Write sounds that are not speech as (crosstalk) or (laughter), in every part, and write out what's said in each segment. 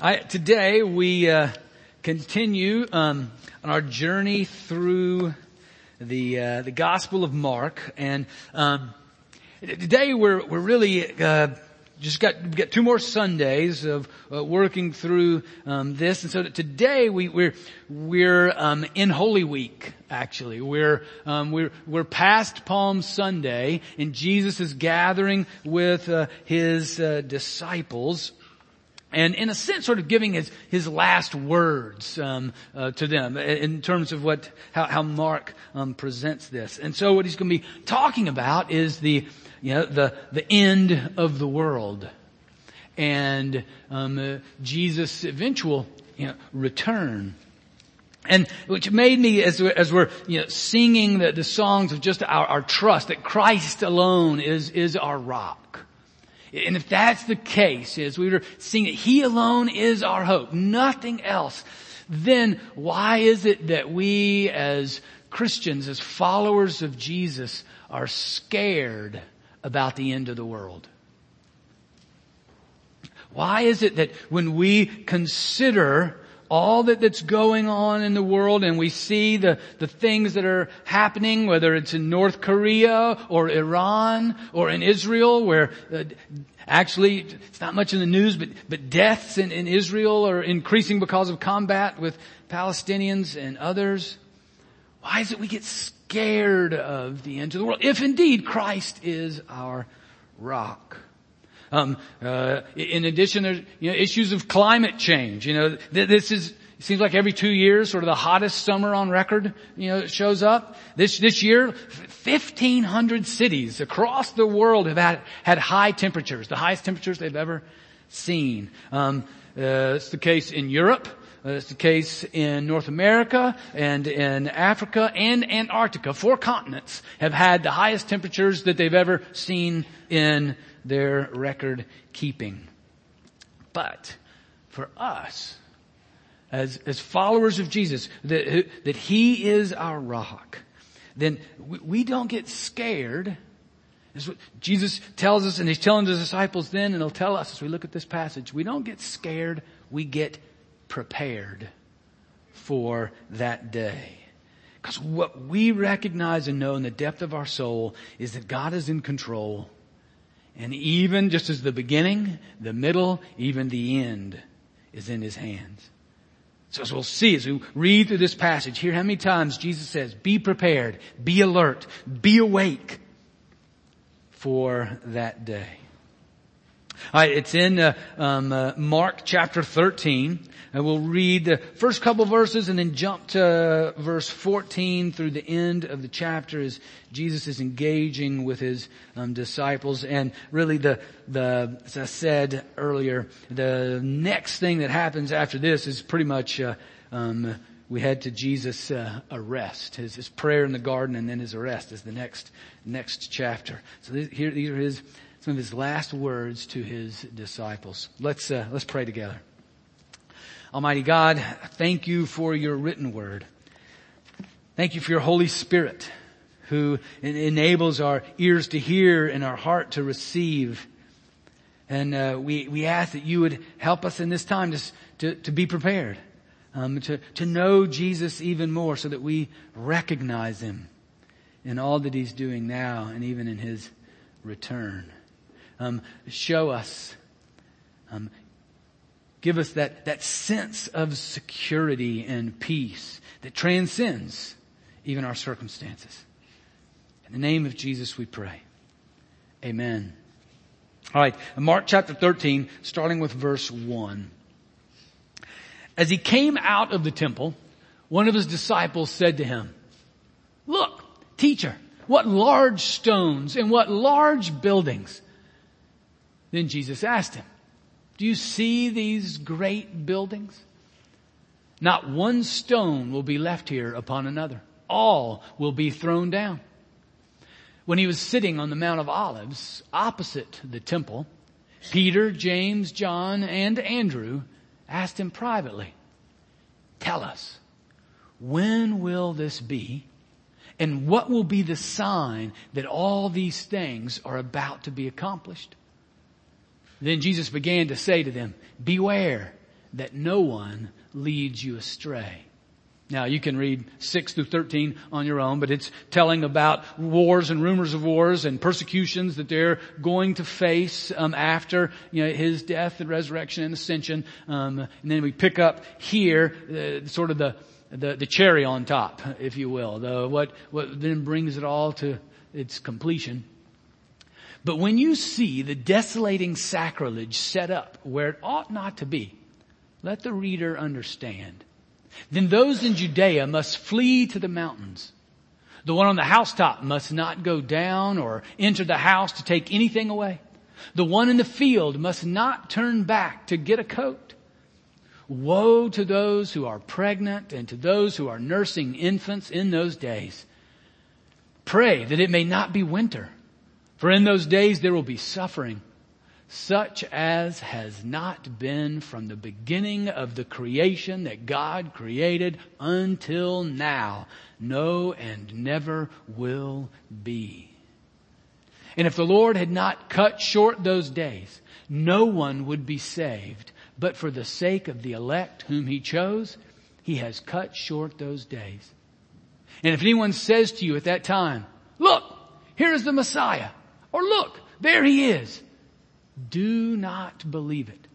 I, today we uh, continue um, on our journey through the uh, the Gospel of Mark, and um, today we're we're really uh, just got got two more Sundays of uh, working through um, this, and so today we, we're we're um, in Holy Week. Actually, we're um, we're we're past Palm Sunday, and Jesus is gathering with uh, his uh, disciples and in a sense sort of giving his, his last words um, uh, to them in terms of what how, how Mark um, presents this. And so what he's going to be talking about is the you know the the end of the world and um, uh, Jesus' eventual you know, return. And which made me, as we're, as we're you know, singing the, the songs of just our, our trust that Christ alone is, is our rock. And if that's the case, as we were seeing that He alone is our hope, nothing else, then why is it that we as Christians, as followers of Jesus, are scared about the end of the world? Why is it that when we consider all that, that's going on in the world and we see the, the things that are happening, whether it's in North Korea or Iran or in Israel where uh, actually it's not much in the news, but, but deaths in, in Israel are increasing because of combat with Palestinians and others. Why is it we get scared of the end of the world if indeed Christ is our rock? Um, uh, in addition, there's you know, issues of climate change. You know, th- this is it seems like every two years, sort of the hottest summer on record, you know, shows up. This this year, 1,500 cities across the world have had had high temperatures, the highest temperatures they've ever seen. Um, uh, it's the case in Europe. Uh, it's the case in North America and in Africa and Antarctica. Four continents have had the highest temperatures that they've ever seen in their record keeping. But for us, as, as followers of Jesus, that, that He is our rock, then we, we don't get scared. As Jesus tells us, and He's telling the disciples then, and He'll tell us as we look at this passage, we don't get scared, we get prepared for that day. Because what we recognize and know in the depth of our soul is that God is in control and even just as the beginning, the middle, even the end is in his hands. So as we'll see as we read through this passage, hear how many times Jesus says, be prepared, be alert, be awake for that day. Alright, it's in uh, um, uh, Mark chapter 13. And we'll read the first couple verses and then jump to verse 14 through the end of the chapter as Jesus is engaging with his um, disciples. And really the, the, as I said earlier, the next thing that happens after this is pretty much, uh, um, we head to Jesus' uh, arrest, his, his prayer in the garden and then his arrest is the next, next chapter. So here, these are his, some of his last words to his disciples. Let's, uh, let's pray together. Almighty God, thank you for your written word. Thank you for your Holy Spirit who enables our ears to hear and our heart to receive. And uh, we, we ask that you would help us in this time to, to, to be prepared, um, to, to know Jesus even more so that we recognize him in all that he's doing now and even in his return. Um, show us um, give us that, that sense of security and peace that transcends even our circumstances. In the name of Jesus we pray. Amen. Alright, Mark chapter 13, starting with verse 1. As he came out of the temple, one of his disciples said to him, Look, teacher, what large stones and what large buildings. Then Jesus asked him, do you see these great buildings? Not one stone will be left here upon another. All will be thrown down. When he was sitting on the Mount of Olives opposite the temple, Peter, James, John, and Andrew asked him privately, tell us, when will this be? And what will be the sign that all these things are about to be accomplished? Then Jesus began to say to them, beware, that no one leads you astray. Now you can read 6 through 13 on your own, but it's telling about wars and rumors of wars and persecutions that they're going to face um, after you know, his death and resurrection and ascension. Um, and then we pick up here uh, sort of the, the, the cherry on top, if you will, the, what what then brings it all to its completion. But when you see the desolating sacrilege set up where it ought not to be, let the reader understand then those in Judea must flee to the mountains. The one on the housetop must not go down or enter the house to take anything away. The one in the field must not turn back to get a coat. Woe to those who are pregnant and to those who are nursing infants in those days. Pray that it may not be winter, for in those days there will be suffering such as has not been from the beginning of the creation that God created until now, no and never will be. And if the Lord had not cut short those days, no one would be saved. But for the sake of the elect whom he chose, he has cut short those days. And if anyone says to you at that time, look, here is the Messiah, or look, there he is, do not believe it.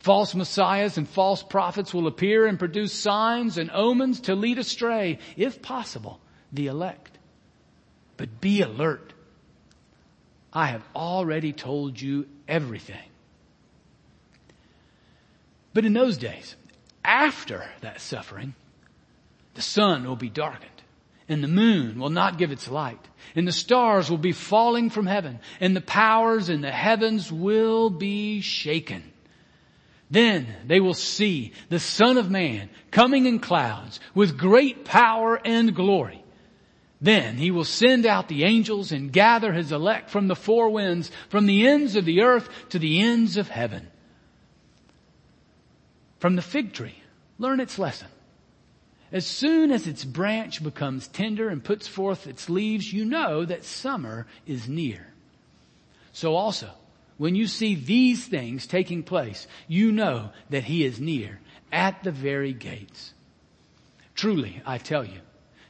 False messiahs and false prophets will appear and produce signs and omens to lead astray, if possible, the elect. But be alert. I have already told you everything. But in those days, after that suffering, the sun will be darkened and the moon will not give its light, and the stars will be falling from heaven, and the powers in the heavens will be shaken. Then they will see the Son of Man coming in clouds with great power and glory. Then he will send out the angels and gather his elect from the four winds, from the ends of the earth to the ends of heaven. From the fig tree, learn its lesson. As soon as its branch becomes tender and puts forth its leaves, you know that summer is near. So also, when you see these things taking place, you know that he is near at the very gates. Truly, I tell you,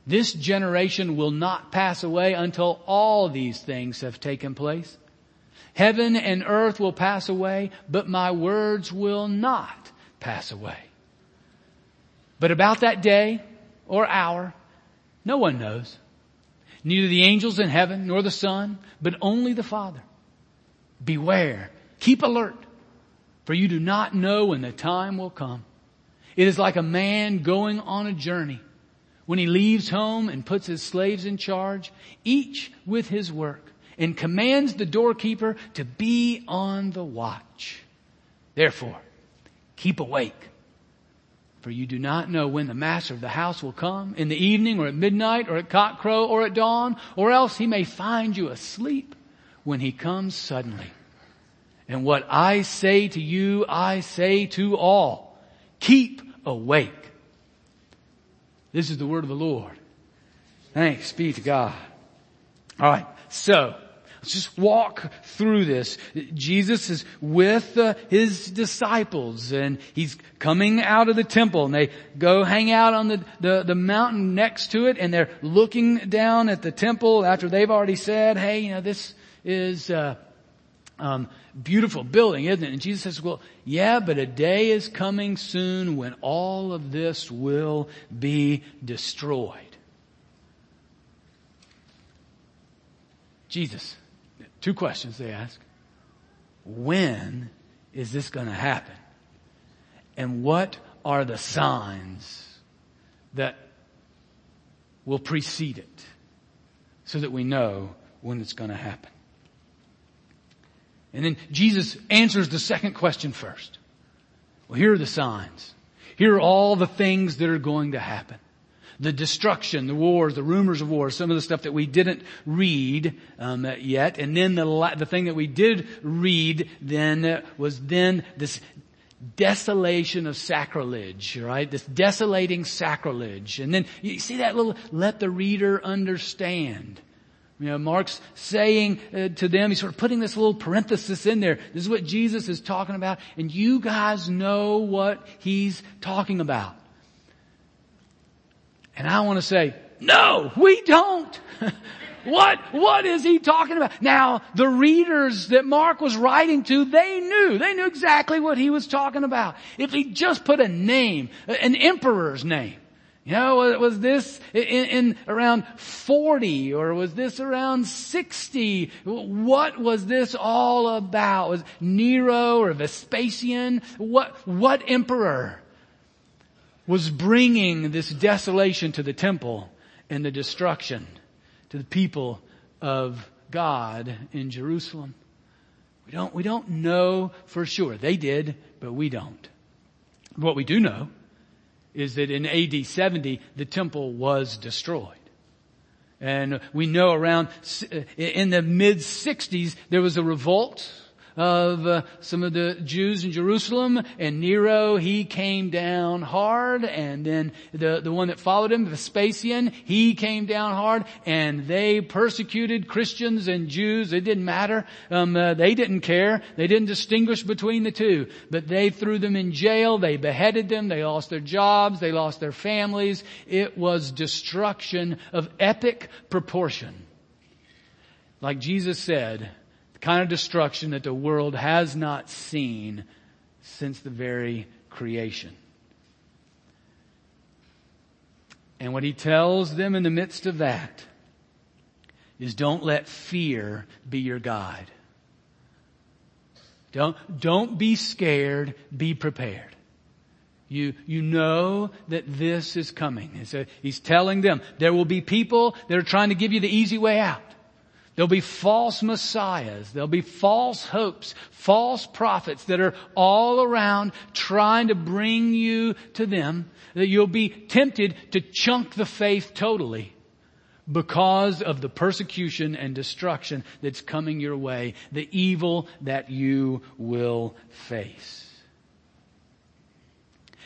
this generation will not pass away until all these things have taken place. Heaven and earth will pass away, but my words will not pass away. But about that day or hour, no one knows. Neither the angels in heaven nor the son, but only the Father. Beware. Keep alert. For you do not know when the time will come. It is like a man going on a journey when he leaves home and puts his slaves in charge, each with his work, and commands the doorkeeper to be on the watch. Therefore, keep awake for you do not know when the master of the house will come, in the evening or at midnight or at cockcrow or at dawn, or else he may find you asleep when he comes suddenly. And what I say to you, I say to all, keep awake. This is the word of the Lord. Thanks be to God. Alright, so, Let's just walk through this. Jesus is with uh, his disciples and he's coming out of the temple and they go hang out on the, the, the mountain next to it and they're looking down at the temple after they've already said, hey, you know, this is, uh, um, beautiful building, isn't it? And Jesus says, well, yeah, but a day is coming soon when all of this will be destroyed. Jesus Two questions they ask. When is this going to happen? And what are the signs that will precede it so that we know when it's going to happen? And then Jesus answers the second question first. Well, here are the signs. Here are all the things that are going to happen the destruction, the wars, the rumors of wars, some of the stuff that we didn't read um, yet, and then the the thing that we did read then was then this desolation of sacrilege, right? This desolating sacrilege, and then you see that little let the reader understand You know, Mark's saying uh, to them, he's sort of putting this little parenthesis in there. This is what Jesus is talking about, and you guys know what he's talking about. And I want to say, no, we don't. (laughs) what, what is he talking about? Now, the readers that Mark was writing to, they knew, they knew exactly what he was talking about. If he just put a name, an emperor's name, you know, was this in, in, around 40 or was this around 60? What was this all about? Was Nero or Vespasian? What, what emperor was bringing this desolation to the temple and the destruction to the people of God in Jerusalem? We don't, we don't know for sure. They did, but we don't. What we do know is that in AD 70, the temple was destroyed. And we know around, uh, in the mid 60s, there was a revolt of uh, some of the Jews in Jerusalem and Nero, he came down hard and then the, the one that followed him, Vespasian, he came down hard and they persecuted Christians and Jews. It didn't matter. Um, uh, they didn't care. They didn't distinguish between the two, but they threw them in jail. They beheaded them. They lost their jobs. They lost their families. It was destruction of epic proportion. Like Jesus said, the kind of destruction that the world has not seen since the very creation. And what he tells them in the midst of that is don't let fear be your guide. Don't, don't be scared, be prepared. You, you know that this is coming. So he's telling them there will be people that are trying to give you the easy way out. There'll be false messiahs. There'll be false hopes, false prophets that are all around trying to bring you to them. That you'll be tempted to chunk the faith totally because of the persecution and destruction that's coming your way, the evil that you will face.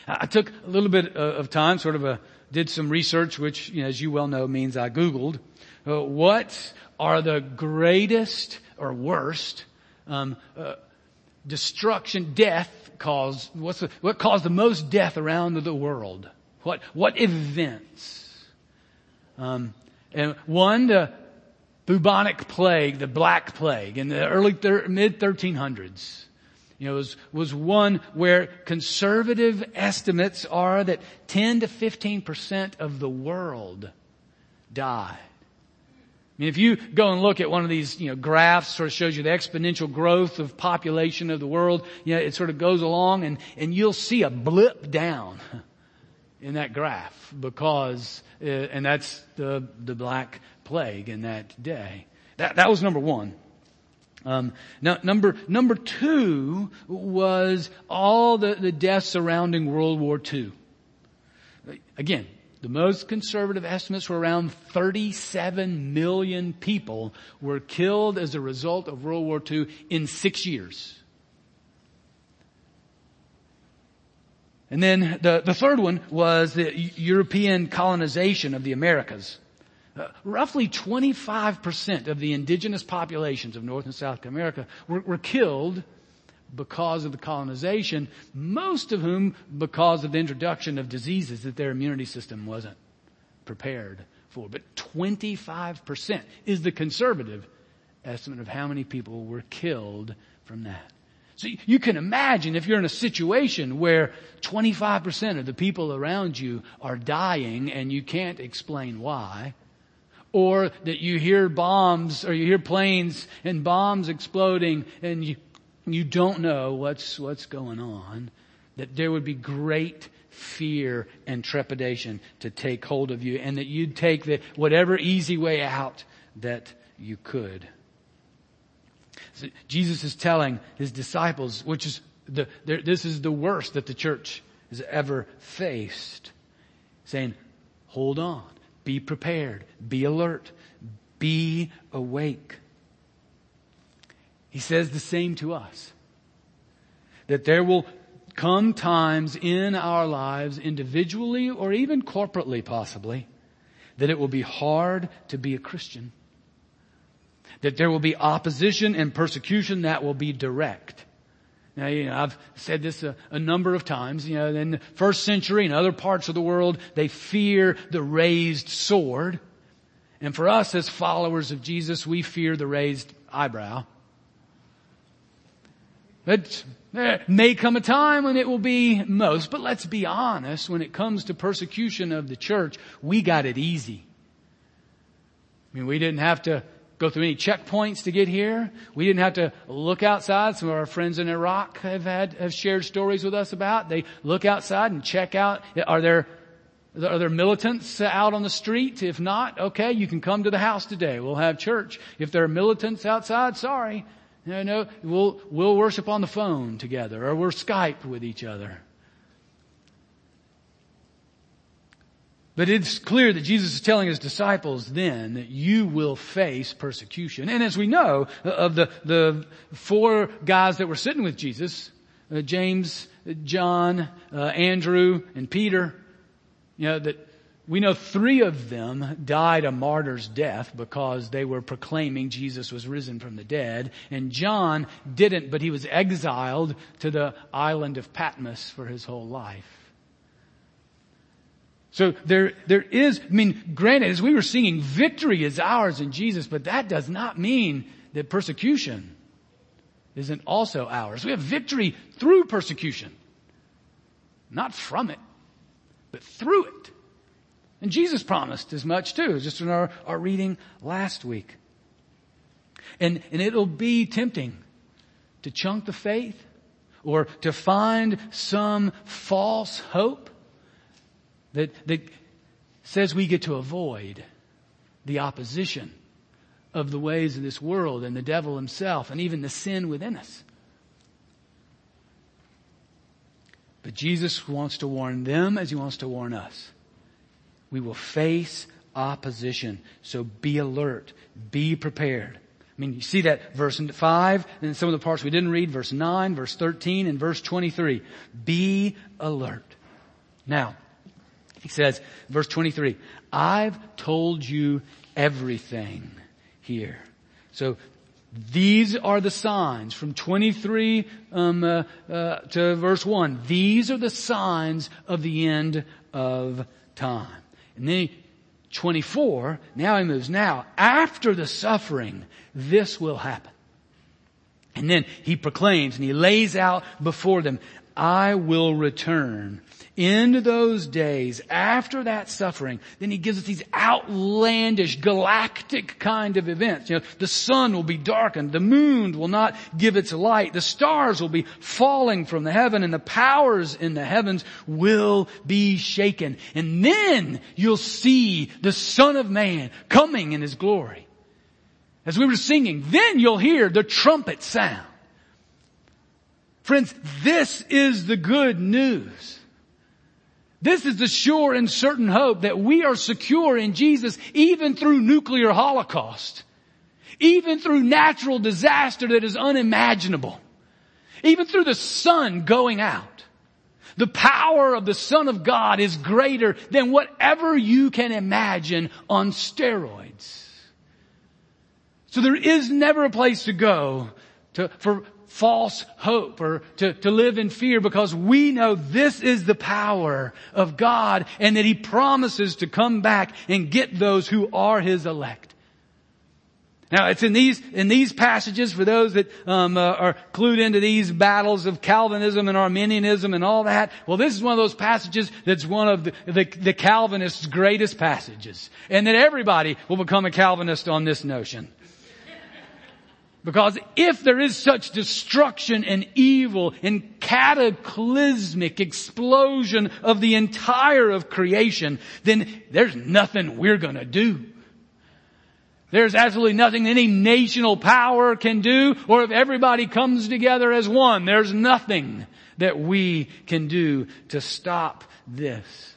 I took a little bit of time, sort of a, did some research, which, you know, as you well know, means I Googled. Uh, what are the greatest or worst um, uh, destruction, death caused. What's the, what caused the most death around the world? What what events? Um, and one, the bubonic plague, the black plague, in the early thir- mid 1300s. You know, was, was one where conservative estimates are that 10 to 15% of the world died. I mean, if you go and look at one of these, you know, graphs, sort of shows you the exponential growth of population of the world, you know, it sort of goes along and, and you'll see a blip down (laughs) in that graph because, uh, and that's the, the black plague in that day. That, that was number one. Um, now, number number two was all the, the deaths surrounding World War II. Again, the most conservative estimates were around 37 million people were killed as a result of World War II in six years. And then the, the third one was the European colonization of the Americas. Uh, roughly 25% of the indigenous populations of North and South America were, were killed because of the colonization, most of whom because of the introduction of diseases that their immunity system wasn't prepared for. But 25% is the conservative estimate of how many people were killed from that. So you can imagine if you're in a situation where 25% of the people around you are dying and you can't explain why, or that you hear bombs or you hear planes and bombs exploding and you you don't know what's, what's going on, that there would be great fear and trepidation to take hold of you and that you'd take the, whatever easy way out that you could. So Jesus is telling his disciples, which is the, this is the worst that the church has ever faced, saying, hold on, be prepared, be alert, be awake. He says the same to us. That there will come times in our lives, individually or even corporately possibly, that it will be hard to be a Christian. That there will be opposition and persecution that will be direct. Now, you know, I've said this a, a, number of times, you know, in the first century and other parts of the world, they fear the raised sword. And for us as followers of Jesus, we fear the raised eyebrow. But there may come a time when it will be most, but let's be honest, when it comes to persecution of the church, we got it easy. I mean, we didn't have to go through any checkpoints to get here. We didn't have to look outside. Some of our friends in Iraq have had, have shared stories with us about. They look outside and check out, are there are there militants out on the street? If not, okay, you can come to the house today. We'll have church. If there are militants outside, sorry. No, no, we'll, we'll worship on the phone together or we'll Skype with each other. But it's clear that Jesus is telling his disciples then that you will face persecution. And as we know of the, the four guys that were sitting with Jesus, uh, James, John, uh, Andrew, and Peter, you know, that we know three of them died a martyr's death because they were proclaiming Jesus was risen from the dead. And John didn't, but he was exiled to the island of Patmos for his whole life. So there, there is, I mean, granted, as we were singing, victory is ours in Jesus, but that does not mean that persecution isn't also ours. We have victory through persecution. Not from it but through it. And Jesus promised as much too, just in our, our reading last week. And, and it'll be tempting to chunk the faith or to find some false hope that, that says we get to avoid the opposition of the ways of this world and the devil himself and even the sin within us. But Jesus wants to warn them as he wants to warn us. We will face opposition. So be alert. Be prepared. I mean, you see that verse 5 and some of the parts we didn't read, verse 9, verse 13, and verse 23. Be alert. Now, he says, verse 23, I've told you everything here. So these are the signs from 23 um, uh, uh, to verse 1. These are the signs of the end of time. And then 24, now he moves. Now, after the suffering, this will happen. And then he proclaims and he lays out before them, I will return into those days after that suffering, then he gives us these outlandish galactic kind of events. You know, the sun will be darkened, the moon will not give its light, the stars will be falling from the heaven and the powers in the heavens will be shaken. And then you'll see the son of man coming in his glory. As we were singing, then you'll hear the trumpet sound. Friends, this is the good news. This is the sure and certain hope that we are secure in Jesus even through nuclear holocaust. Even through natural disaster that is unimaginable. Even through the sun going out. The power of the Son of God is greater than whatever you can imagine on steroids. So there is never a place to go to, for false hope or to, to live in fear because we know this is the power of God and that He promises to come back and get those who are His elect. Now it's in these in these passages for those that um, uh, are clued into these battles of Calvinism and Arminianism and all that. Well, this is one of those passages that's one of the, the, the Calvinists' greatest passages, and that everybody will become a Calvinist on this notion. Because if there is such destruction and evil and cataclysmic explosion of the entire of creation, then there's nothing we're gonna do. There's absolutely nothing any national power can do, or if everybody comes together as one, there's nothing that we can do to stop this.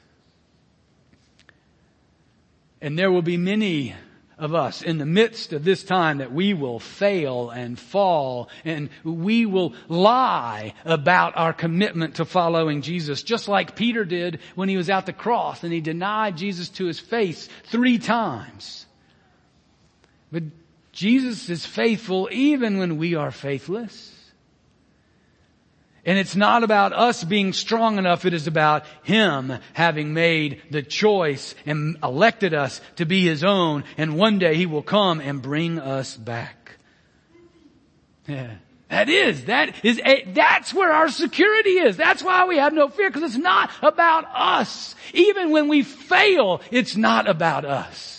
And there will be many of us in the midst of this time that we will fail and fall and we will lie about our commitment to following Jesus, just like Peter did when he was at the cross and he denied Jesus to his face three times. But Jesus is faithful even when we are faithless. And it's not about us being strong enough. It is about Him having made the choice and elected us to be His own. And one day He will come and bring us back. Yeah. That is, that is, a, that's where our security is. That's why we have no fear, because it's not about us. Even when we fail, it's not about us.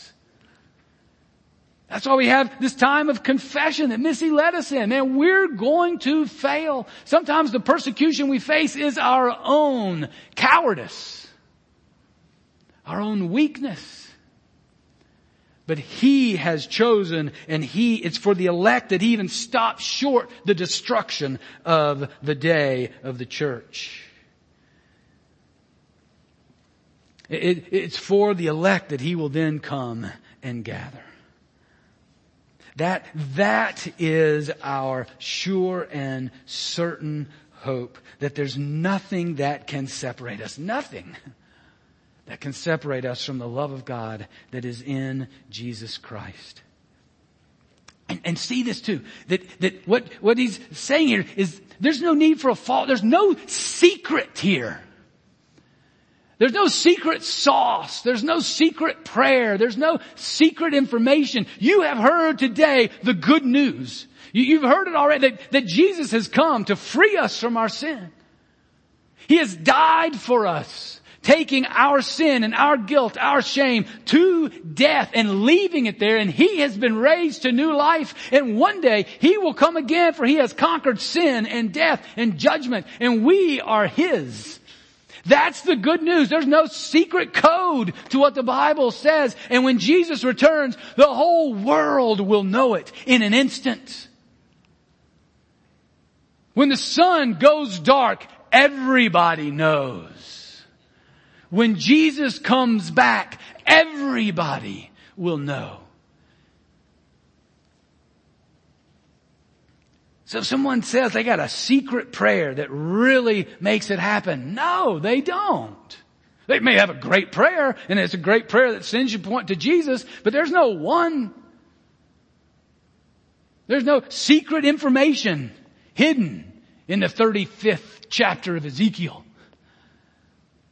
That's why we have this time of confession that Missy led us in. Man, we're going to fail. Sometimes the persecution we face is our own cowardice, our own weakness. But he has chosen and he, it's for the elect that he even stops short the destruction of the day of the church. It, it's for the elect that he will then come and gather. That, that is our sure and certain hope that there's nothing that can separate us. Nothing that can separate us from the love of God that is in Jesus Christ. And, and see this too, that, that what, what he's saying here is there's no need for a fault. There's no secret here. There's no secret sauce. There's no secret prayer. There's no secret information. You have heard today the good news. You, have heard it already that, that Jesus has come to free us from our sin. He has died for us taking our sin and our guilt, our shame to death and leaving it there and He has been raised to new life and one day He will come again for He has conquered sin and death and judgment and we are His. That's the good news. There's no secret code to what the Bible says. And when Jesus returns, the whole world will know it in an instant. When the sun goes dark, everybody knows. When Jesus comes back, everybody will know. So if someone says they got a secret prayer that really makes it happen, no, they don't. They may have a great prayer, and it's a great prayer that sends you point to Jesus, but there's no one. There's no secret information hidden in the 35th chapter of Ezekiel.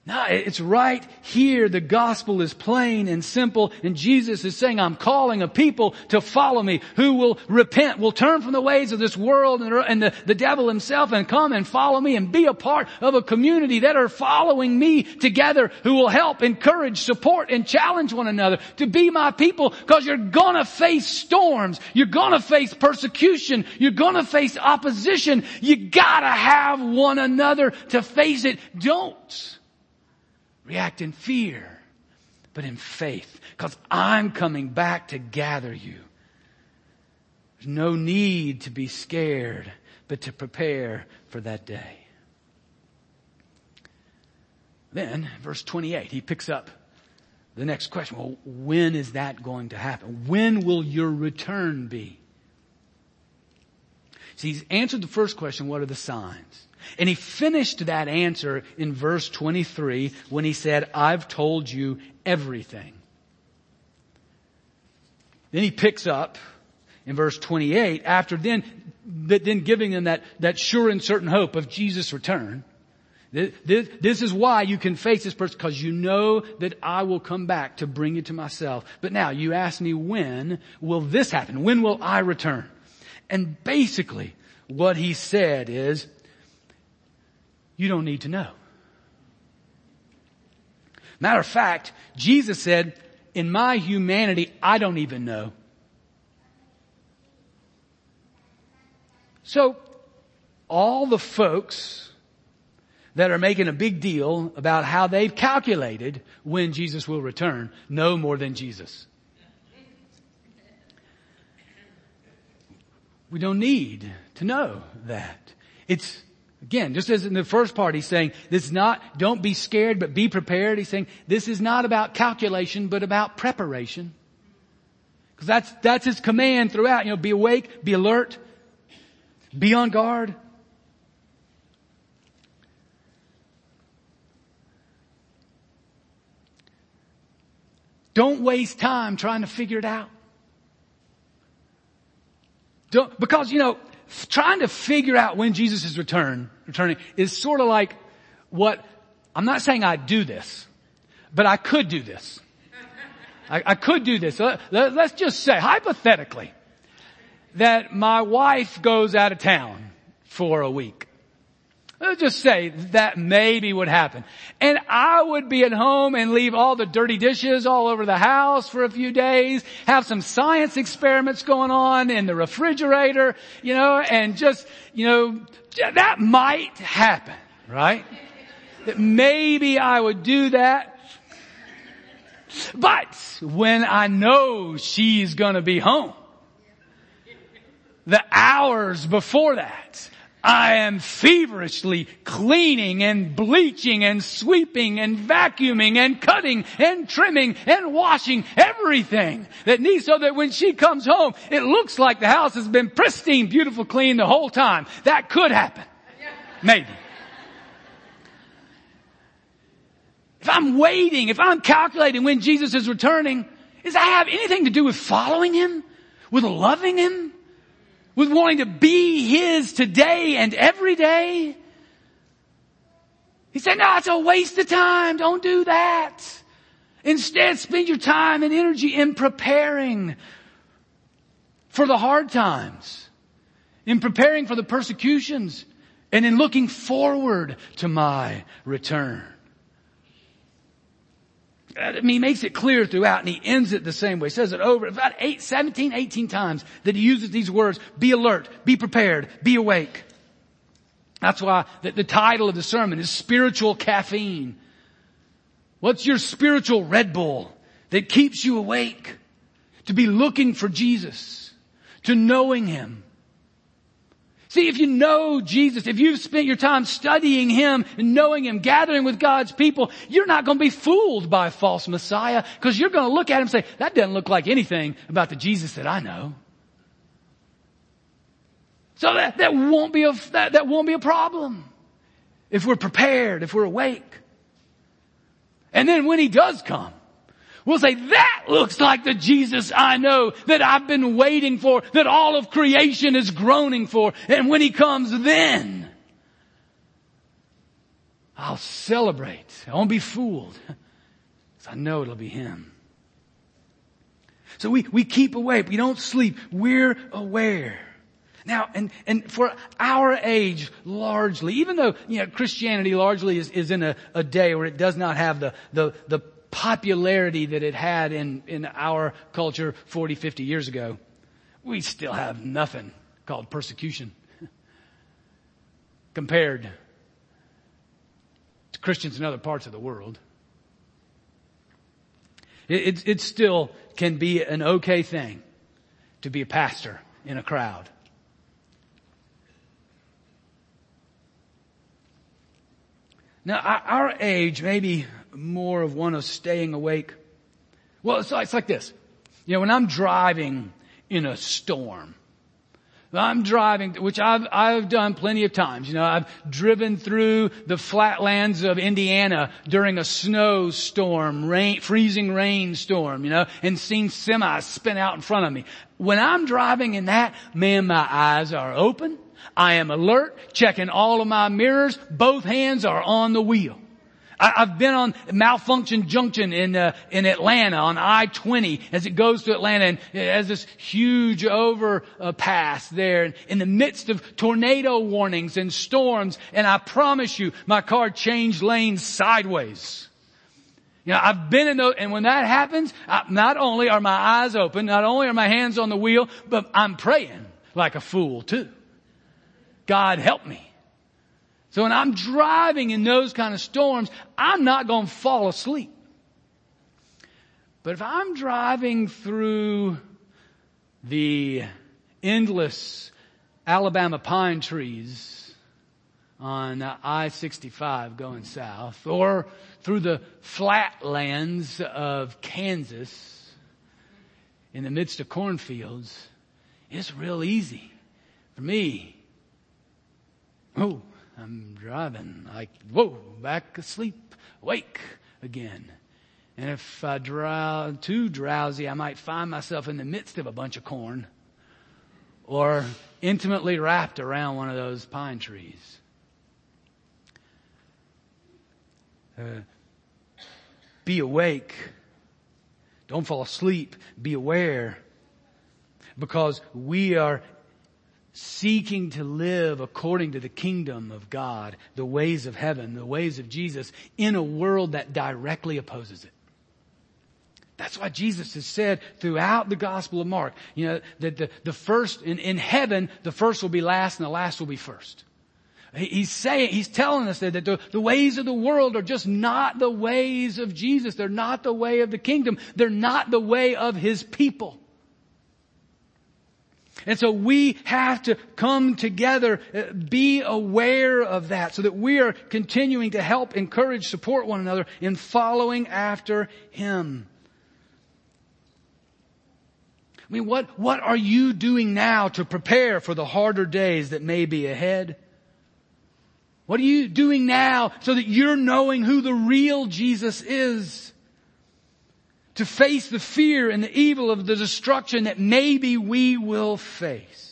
No, it's right here. The gospel is plain and simple and Jesus is saying, I'm calling a people to follow me who will repent, will turn from the ways of this world and the, the devil himself and come and follow me and be a part of a community that are following me together who will help, encourage, support and challenge one another to be my people because you're gonna face storms. You're gonna face persecution. You're gonna face opposition. You gotta have one another to face it. Don't react in fear, but in faith, because I'm coming back to gather you. There's no need to be scared, but to prepare for that day. Then, verse 28, he picks up the next question. Well, when is that going to happen? When will your return be? See, he's answered the first question, what are the signs? And he finished that answer in verse 23 when he said, I've told you everything. Then he picks up in verse 28 after then, then giving them that, that sure and certain hope of Jesus' return. This, this, is why you can face this person because you know that I will come back to bring you to myself. But now you ask me when will this happen? When will I return? And basically what he said is you don't need to know. Matter of fact, Jesus said, in my humanity, I don't even know. So, all the folks that are making a big deal about how they've calculated when Jesus will return know more than Jesus. We don't need to know that. It's Again, just as in the first part, he's saying, this is not, don't be scared, but be prepared. He's saying, this is not about calculation, but about preparation. Because that's, that's his command throughout. You know, be awake, be alert, be on guard. Don't waste time trying to figure it out. Don't, because, you know, trying to figure out when Jesus is return, returning is sort of like what, I'm not saying I do this, but I could do this. I, I could do this. Let, let, let's just say, hypothetically, that my wife goes out of town for a week. Let's just say that maybe would happen. And I would be at home and leave all the dirty dishes all over the house for a few days, have some science experiments going on in the refrigerator, you know, and just, you know, that might happen, right? That maybe I would do that. But when I know she's gonna be home, the hours before that, I am feverishly cleaning and bleaching and sweeping and vacuuming and cutting and trimming and washing everything that needs so that when she comes home, it looks like the house has been pristine, beautiful, clean the whole time. That could happen. Maybe. If I'm waiting, if I'm calculating when Jesus is returning, does that have anything to do with following Him? With loving Him? With wanting to be His today and every day? He said, no, it's a waste of time. Don't do that. Instead, spend your time and energy in preparing for the hard times, in preparing for the persecutions, and in looking forward to my return. I mean, he makes it clear throughout and he ends it the same way. He says it over about eight, 17, 18 times that he uses these words, be alert, be prepared, be awake. That's why the, the title of the sermon is spiritual caffeine. What's your spiritual Red Bull that keeps you awake? To be looking for Jesus, to knowing Him, See, if you know Jesus, if you've spent your time studying Him and knowing Him, gathering with God's people, you're not going to be fooled by a false Messiah because you're going to look at Him and say, that doesn't look like anything about the Jesus that I know. So that, that won't be a, that, that won't be a problem. If we're prepared, if we're awake. And then when He does come, We'll say, that looks like the Jesus I know that I've been waiting for, that all of creation is groaning for. And when He comes then, I'll celebrate. I won't be fooled. (laughs) Because I know it'll be Him. So we, we keep awake. We don't sleep. We're aware. Now, and, and for our age, largely, even though, you know, Christianity largely is, is in a, a day where it does not have the, the, the popularity that it had in, in our culture 40, 50 years ago, we still have nothing called persecution (laughs) compared to Christians in other parts of the world. It, it, it still can be an okay thing to be a pastor in a crowd. Now, our age, maybe more of one of staying awake? Well, it's, it's like this. You know, when I'm driving in a storm, I'm driving, which I've, I've done plenty of times. You know, I've driven through the flatlands of Indiana during a snowstorm, rain, freezing rainstorm, you know, and seen semis spin out in front of me. When I'm driving in that, man, my eyes are open. I am alert, checking all of my mirrors. Both hands are on the wheel. I, have been on Malfunction Junction in uh, in Atlanta on I-20 as it goes to Atlanta and it has this huge overpass there in the midst of tornado warnings and storms. And I promise you, my car changed lanes sideways. You know, I've been in those, and when that happens, I, not only are my eyes open, not only are my hands on the wheel, but I'm praying like a fool too. God help me. So when I'm driving in those kind of storms, I'm not going to fall asleep. But if I'm driving through the endless Alabama pine trees on uh, I-65 going south or through the flatlands of Kansas in the midst of cornfields, it's real easy for me. Oh, I'm driving, like, whoa, back asleep, wake again. And if I drow, too drowsy, I might find myself in the midst of a bunch of corn. or intimately wrapped around one of those pine trees. Uh, be awake. Don't fall asleep. Be aware. Because we are seeking to live according to the kingdom of God, the ways of heaven, the ways of Jesus, in a world that directly opposes it. That's why Jesus has said throughout the Gospel of Mark, you know, that the, the first, in, in heaven, the first will be last and the last will be first. He's saying, he's telling us that the, the ways of the world are just not the ways of Jesus. They're not the way of the kingdom. They're not the way of his people. And so we have to come together, uh, be aware of that so that we are continuing to help, encourage, support one another in following after Him. I mean, what, what are you doing now to prepare for the harder days that may be ahead? What are you doing now so that you're knowing who the real Jesus is? To face the fear and the evil of the destruction that maybe we will face.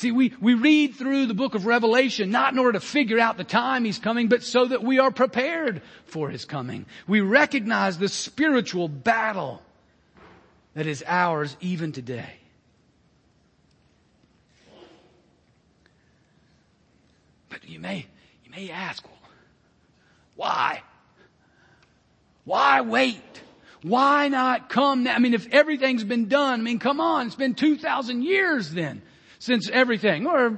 See, we, we read through the book of Revelation not in order to figure out the time He's coming, but so that we are prepared for His coming. We recognize the spiritual battle that is ours even today. But you may, you may ask, well, why? Why wait? Why not come now? I mean, if everything's been done, I mean, come on, it's been 2,000 years then since everything, or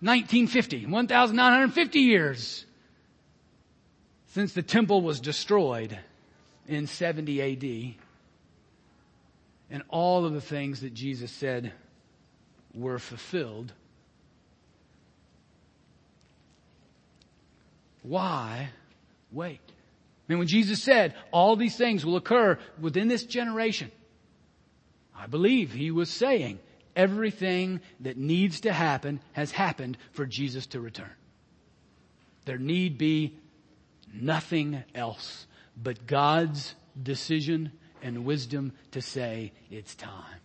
1950, 1,950 years since the temple was destroyed in 70 AD. And all of the things that Jesus said were fulfilled. Why wait? I mean, when Jesus said all these things will occur within this generation, I believe he was saying everything that needs to happen has happened for Jesus to return. There need be nothing else but God's decision and wisdom to say it's time.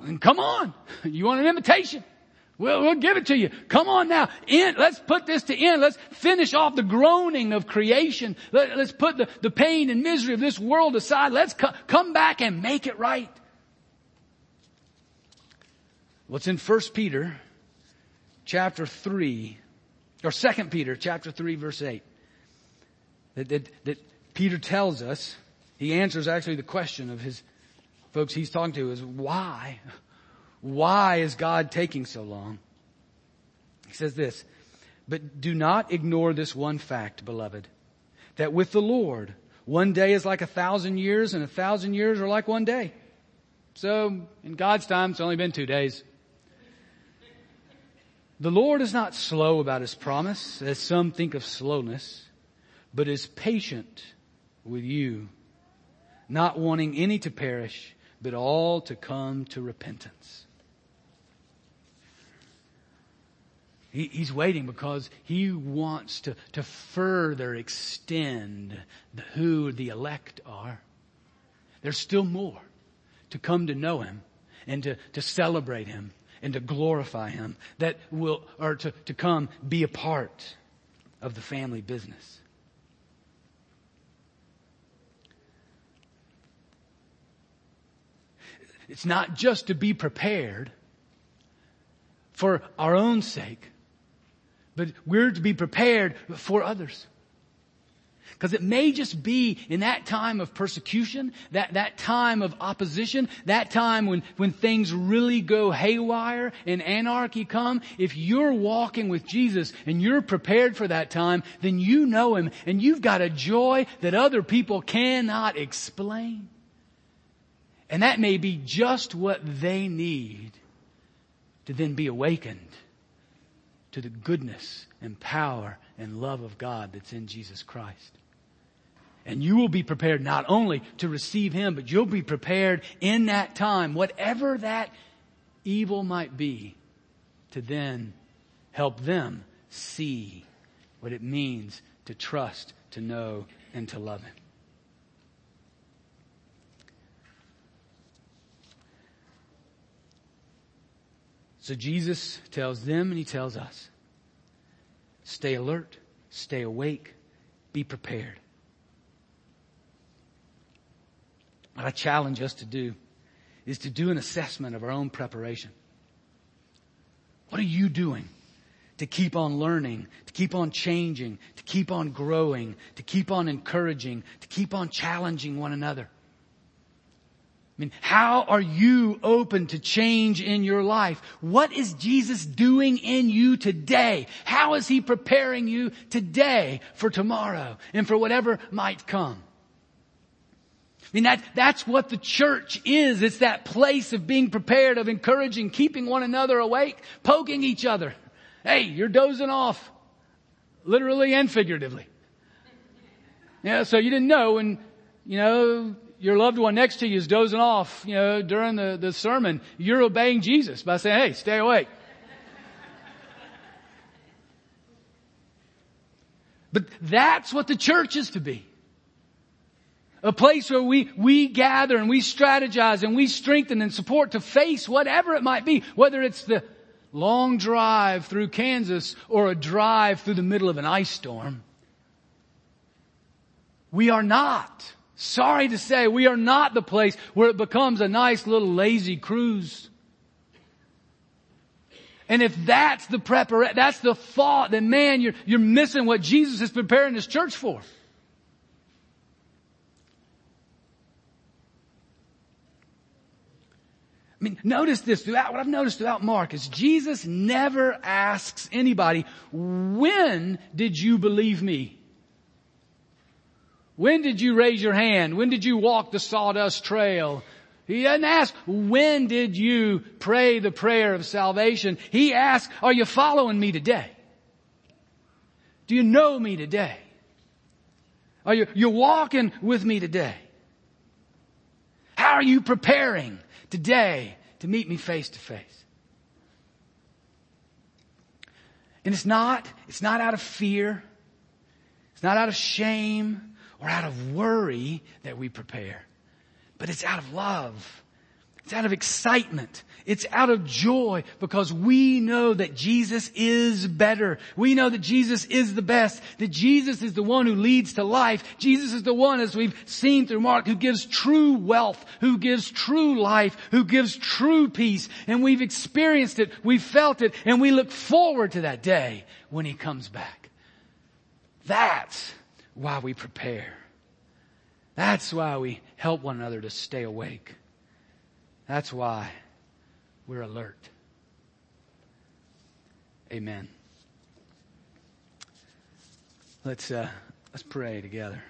And come on. (laughs) You want an invitation? We'll, we'll give it to you. Come on now. In, let's put this to end. Let's finish off the groaning of creation. Let, us put the, the pain and misery of this world aside. Let's co- come back and make it right. What's in 1 Peter chapter 3, or 2 Peter chapter 3 verse 8. That, that, that Peter tells us, he answers actually the question of his folks he's talking to is why? Why is God taking so long? He says this, but do not ignore this one fact, beloved, that with the Lord, one day is like a thousand years and a thousand years are like one day. So in God's time, it's only been two days. The Lord is not slow about his promise, as some think of slowness, but is patient with you, not wanting any to perish, but all to come to repentance. He, he's waiting because he wants to, to further extend the, who the elect are. There's still more to come to know him and to, to celebrate him and to glorify him that will, or to, to come be a part of the family business. It's not just to be prepared for our own sake, but we're to be prepared for others. Because it may just be in that time of persecution, that, that time of opposition, that time when, when things really go haywire and anarchy come, if you're walking with Jesus and you're prepared for that time, then you know Him and you've got a joy that other people cannot explain. And that may be just what they need to then be awakened to the goodness and power and love of God that's in Jesus Christ. And you will be prepared not only to receive Him, but you'll be prepared in that time, whatever that evil might be, to then help them see what it means to trust, to know and to love Him. So Jesus tells them and He tells us, stay alert, stay awake, be prepared. What I challenge us to do is to do an assessment of our own preparation. What are you doing to keep on learning, to keep on changing, to keep on growing, to keep on encouraging, to keep on challenging one another? I mean, how are you open to change in your life? What is Jesus doing in you today? How is He preparing you today for tomorrow and for whatever might come? I mean, that, that's what the church is. It's that place of being prepared, of encouraging, keeping one another awake, poking each other. Hey, you're dozing off. Literally and figuratively. Yeah, so you didn't know and, you know, your loved one next to you is dozing off, you know, during the, the sermon. You're obeying Jesus by saying, hey, stay awake. but that's what the church is to be. A place where we, we gather and we strategize and we strengthen and support to face whatever it might be, whether it's the long drive through Kansas or a drive through the middle of an ice storm. We are not, sorry to say, we are not the place where it becomes a nice little lazy cruise. And if that's the preparation, that's the thought, then man, you're, you're missing what Jesus is preparing this church for. I mean, notice this throughout, what I've noticed throughout Mark is Jesus never asks anybody, when did you believe me? When did you raise your hand? When did you walk the sawdust trail? He doesn't ask, when did you pray the prayer of salvation? He asks, are you following me today? Do you know me today? Are you, you're walking with me today? How are you preparing today to meet me face to face. And it's not, it's not out of fear. It's not out of shame or out of worry that we prepare, but it's out of love it's out of excitement. It's out of joy because we know that Jesus is better. We know that Jesus is the best, that Jesus is the one who leads to life. Jesus is the one, as we've seen through Mark, who gives true wealth, who gives true life, who gives true peace. And we've experienced it, we've felt it, and we look forward to that day when He comes back. That's why we prepare. That's why we help one another to stay awake. That's why we're alert. Amen. Let's, uh, let's pray together.